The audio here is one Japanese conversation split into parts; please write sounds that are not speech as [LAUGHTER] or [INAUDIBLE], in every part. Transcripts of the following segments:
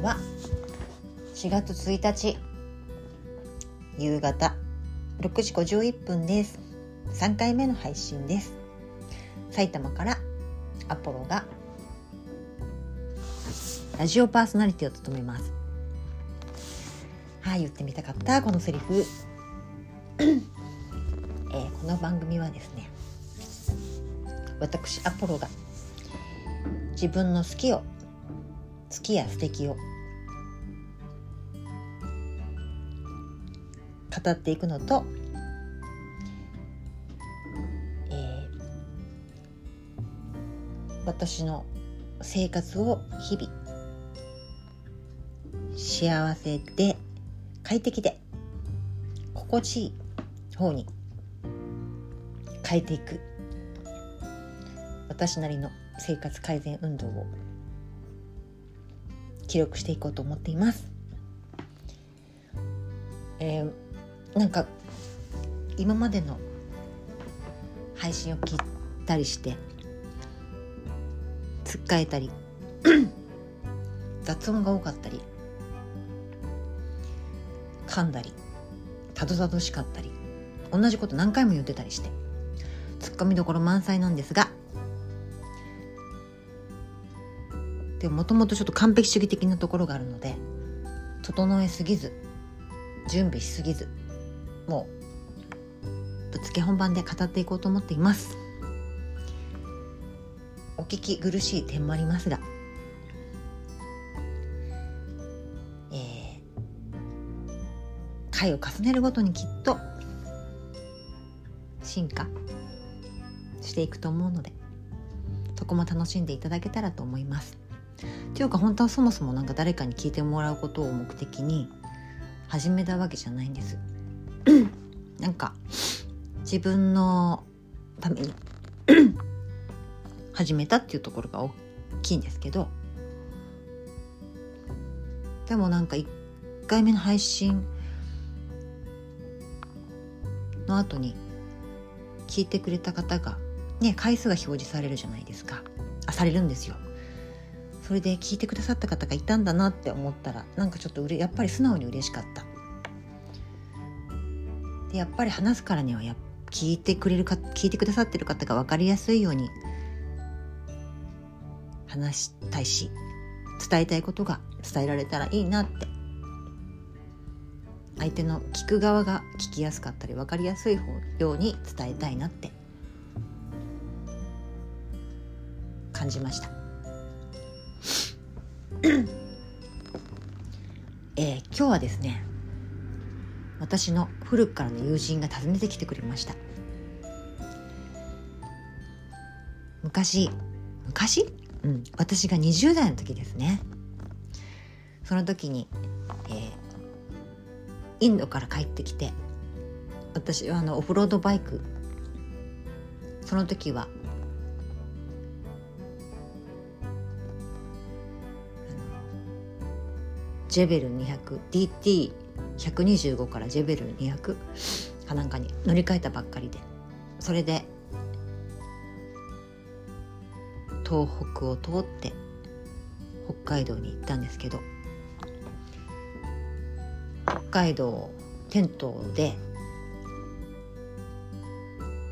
んは4月1日夕方6時51分です。3回目の配信です。埼玉からアポロがラジオパーソナリティを務めます。はい言ってみたかったこのセリフ、えー、この番組はですね私アポロが自分の好きを好きや素敵を語っていくのと、えー、私の生活を日々幸せで快適で心地いい方に変えていく私なりの生活改善運動を記録していこうと思っています。えー、なんか今までの配信を聞いたりしてつっかえたり雑音が多かったり噛んだりたどたどしかったり同じこと何回も言ってたりしてツッコミどころ満載なんですがでもともとちょっと完璧主義的なところがあるので整えすぎず準備しすぎずもうぶつけ本番で語っていこうと思っていますお聞き苦しい点もありますがえー、回を重ねるごとにきっと進化していくと思うのでそこも楽しんでいただけたらと思いますっていうか本当はそもそもなんか誰かに聞いてもらうことを目的に始めたわけじゃないんです。なんか自分のために [CLEARS THROAT] 始めたっていうところが大きいんですけどでもなんか1回目の配信の後に聞いてくれた方がね回数が表示されるじゃないですか。あされるんですよ。それで聞いてくださった方がいたんだなって思ったらなんかちょっとうれやっぱり素直に嬉しかった。でやっぱり話すからにはや聞いてくれるか聞いてくださってる方が分かりやすいように話したいし伝えたいことが伝えられたらいいなって相手の聞く側が聞きやすかったり分かりやすいように伝えたいなって感じました。えー、今日はですね私の古くからの友人が訪ねてきてくれました。昔昔？うん私が20代の時ですね。その時に、えー、インドから帰ってきて私はあのオフロードバイクその時はジェベル125からジェベル200かなんかに乗り換えたばっかりでそれで東北を通って北海道に行ったんですけど北海道テントで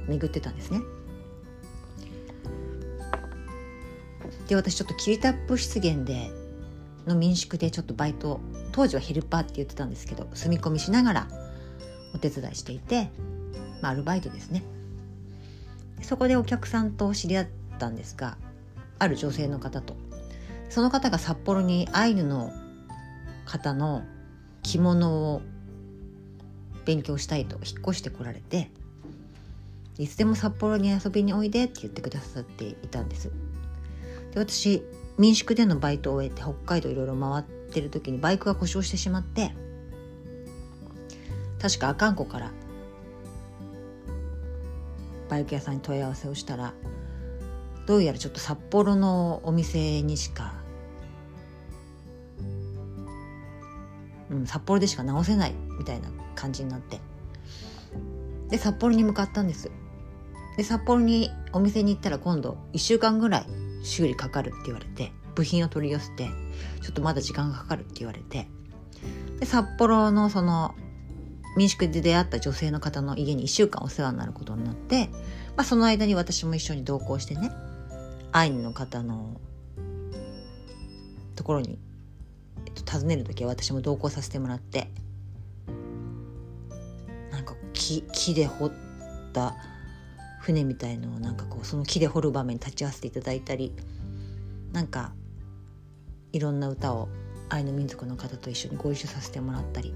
巡ってたんですね。で私ちょっと霧タップ湿原での民宿でちょっとバイト当時はヘルパーって言ってたんですけど住み込みしながらお手伝いしていて、まあ、アルバイトですねそこでお客さんと知り合ったんですがある女性の方とその方が札幌にアイヌの方の着物を勉強したいと引っ越してこられていつでも札幌に遊びにおいでって言ってくださっていたんです。で私民宿でのバイトを終えて北海道いろいろ回ってる時にバイクが故障してしまって確か阿寒湖からバイク屋さんに問い合わせをしたらどうやらちょっと札幌のお店にしか、うん、札幌でしか直せないみたいな感じになって。で札幌に向かったんです。で札幌にお店に行ったら今度1週間ぐらい修理かかるって言われて部品を取り寄せてちょっとまだ時間がかかるって言われてで札幌のその民宿で出会った女性の方の家に1週間お世話になることになって、まあ、その間に私も一緒に同行してねアイヌの方のところに、えっと、訪ねる時は私も同行させてもらってなんか木木で掘った船みたいのをなんかこうその木で掘る場面に立ち会わせていただいたりなんかいろんな歌をアイヌ民族の方と一緒にご一緒させてもらったり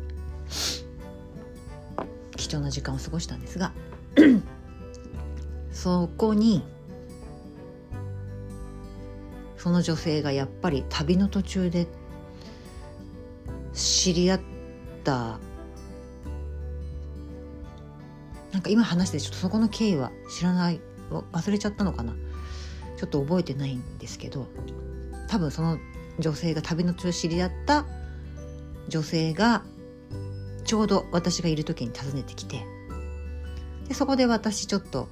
貴重な時間を過ごしたんですが [CLEARS THROAT] そこにその女性がやっぱり旅の途中で知り合ったなんか今話してちょっとそこの経緯は知らない。忘れちゃったのかな。ちょっと覚えてないんですけど。多分その女性が旅の中知り合った女性がちょうど私がいる時に訪ねてきて。でそこで私ちょっと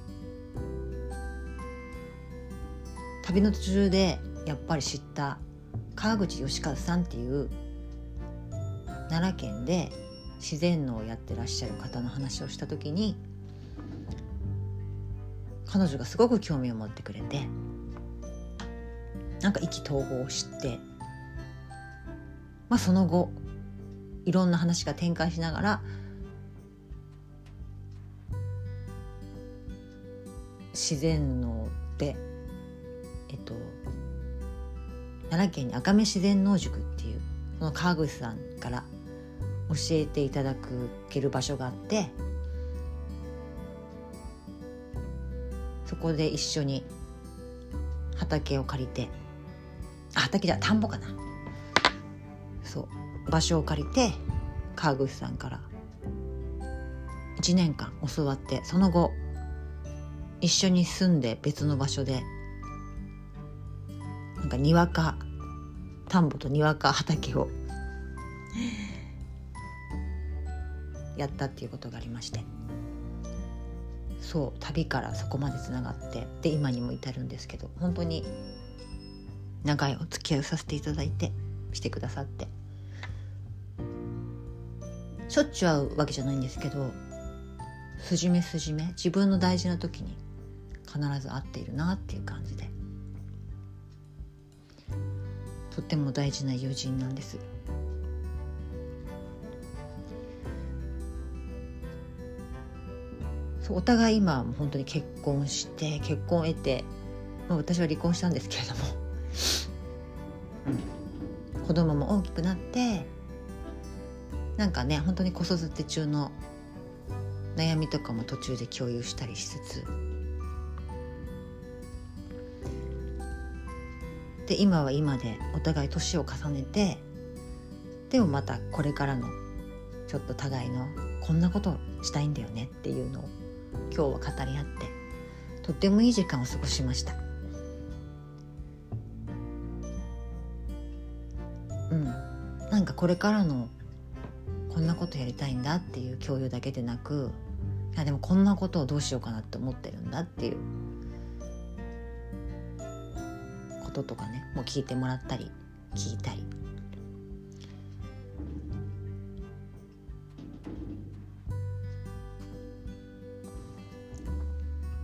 旅の途中でやっぱり知った川口義和さんっていう奈良県で自然農をやってらっしゃる方の話をした時に彼女がすごく興味を持ってくれてなんか意気投合してまあその後いろんな話が展開しながら自然農でえっと奈良県に赤目自然農塾っていうその川口さんから教えていただける場所があってこで一緒に畑を借りて。あ畑じゃ田んぼかな。そう。場所を借りて川口さんから1年間教わってその後一緒に住んで別の場所でなんかにわか田んぼとにわか畑をやったっていうことがありまして。そう旅からそこまでつながってで今にも至るんですけど本当に長いお付き合いをさせていただいてしてくださって。しょっちゅう会うわけじゃないんですけど筋目筋目自分の大事な時に必ず会っているなっていう感じで。とっても大事な友人なんです。そうお互い今本当に結婚して結婚を得て、まあ、私は離婚したんですけれども、うん、子供も大きくなってなんかね本当に子育て中の悩みとかも途中で共有したりしつつ。で今は今でお互い年を重ねてでもまたこれからのちょっと互いのこんなことしたいんだよねっていうのを今日は語り合ってとってもいい時間を過ごしました。うん。なんかこれからのこんなことやりたいんだっていう共有だけでなくいやでもこんなことをどうしようかなって思ってるんだっていうこととかねもう聞いてもらったり聞いたり。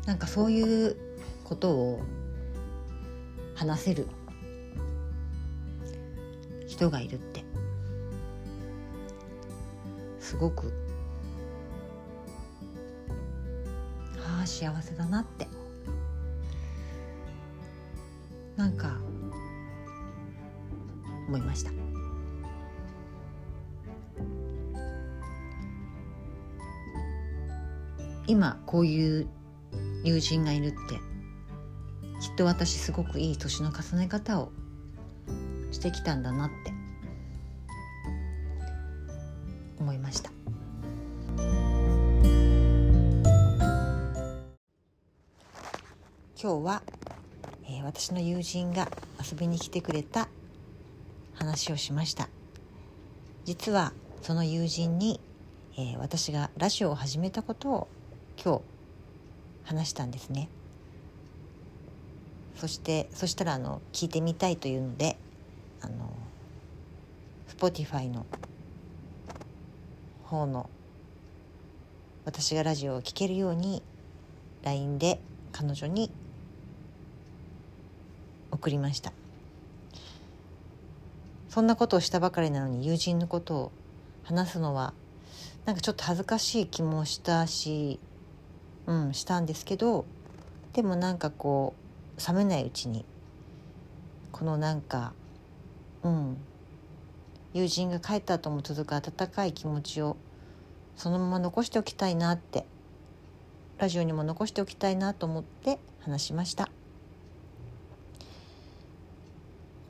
なんかそういうことを話せる人がいるって。すごくああ幸せだなって。なんか思いました。今こういう友人がいるって。きっと私すごくいい年の重ね方をしてきたんだなって。思いました。今日は、えー、私の友人が遊びに来てくれた話をしました。実はその友人に、えー、私がラジオを始めたことを今日話したんですね。そしてそしたらあの聞いてみたいというのであの Spotify の方の私がラジオを聴けるように LINE で彼女に送りました。そんなことをしたばかりなのに友人のことを話すのはなんかちょっと恥ずかしい気もしたしうんしたんですけどでもなんかこう冷めないうちにこのなんかうん友人が帰った後も続く温かい気持ちをそのまま残しておきたいなってラジオにも残しておきたいなと思って話しました。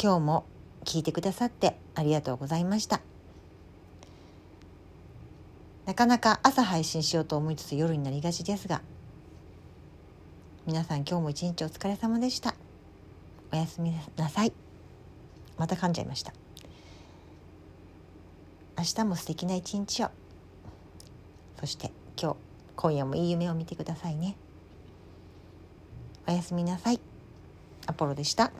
今日も聞いてくださってありがとうございました。なかなか朝配信しようと思いつつ夜になりがちですが皆さん今日も一日お疲れ様でした。おやすみなさい。また噛んじゃいました。明日も素敵な一日を。そして今日今夜もいい夢を見てくださいね。おやすみなさい。アポロでした。